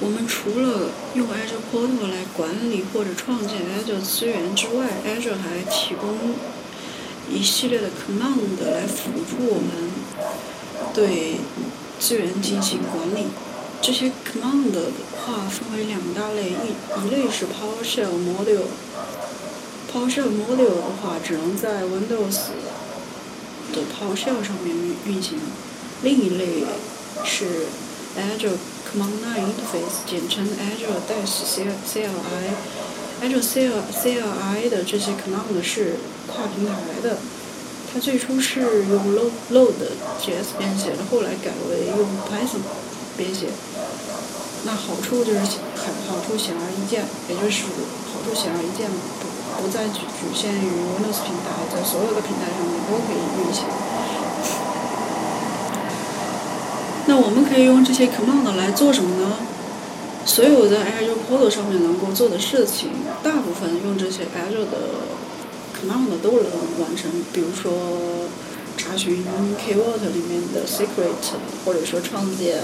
我们除了用 Azure Portal 来管理或者创建 Azure 资源之外，Azure 还提供一系列的 command 来辅助我们对资源进行管理。这些 command 的话分为两大类，一一类是 PowerShell Module。PowerShell Module 的话，只能在 Windows 的 PowerShell 上面运运行。另一类是 Azure Command Line Interface，简称 Azure Dash ccl i，azure CLI 的这些 command 是跨平台的。它最初是用 Load Load JS 编写的，后来改为用 Python 编写。那好处就是好好处显而易见，也就是好处显而易见，不不再局局限于 Windows 平台，在所有的平台上面都可以运行。那我们可以用这些 command 来做什么呢？所有的 Azure Portal 上面能够做的事情，大部分用这些 Azure 的 command 都能完成。比如说查询 Keyword 里面的 secret，或者说创建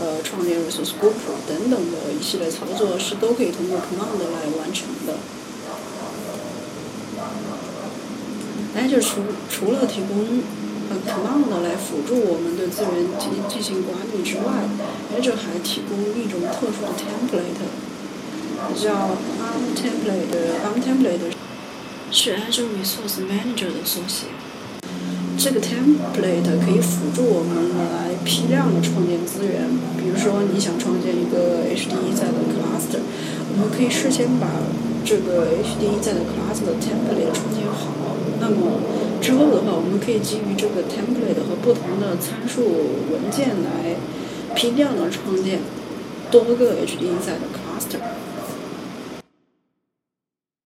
呃创建 resource group 等等的一系列操作是都可以通过 command 来完成的。Azure 除除了提供 command 来辅助我们对资源进进行管理之外，Azure 还提供一种特殊的 template，叫 ARM template。ARM template 是 Azure Resource Manager 的缩写。这个 template 可以辅助我们来批量的创建资源。比如说，你想创建一个 HDE 在的 cluster，我们可以事先把这个 HDE 在的 cluster 的 template 创建好。那么之后的话，我们可以基于这个 template 和不同的参数文件来批量的创建多个 HDE 的 cluster。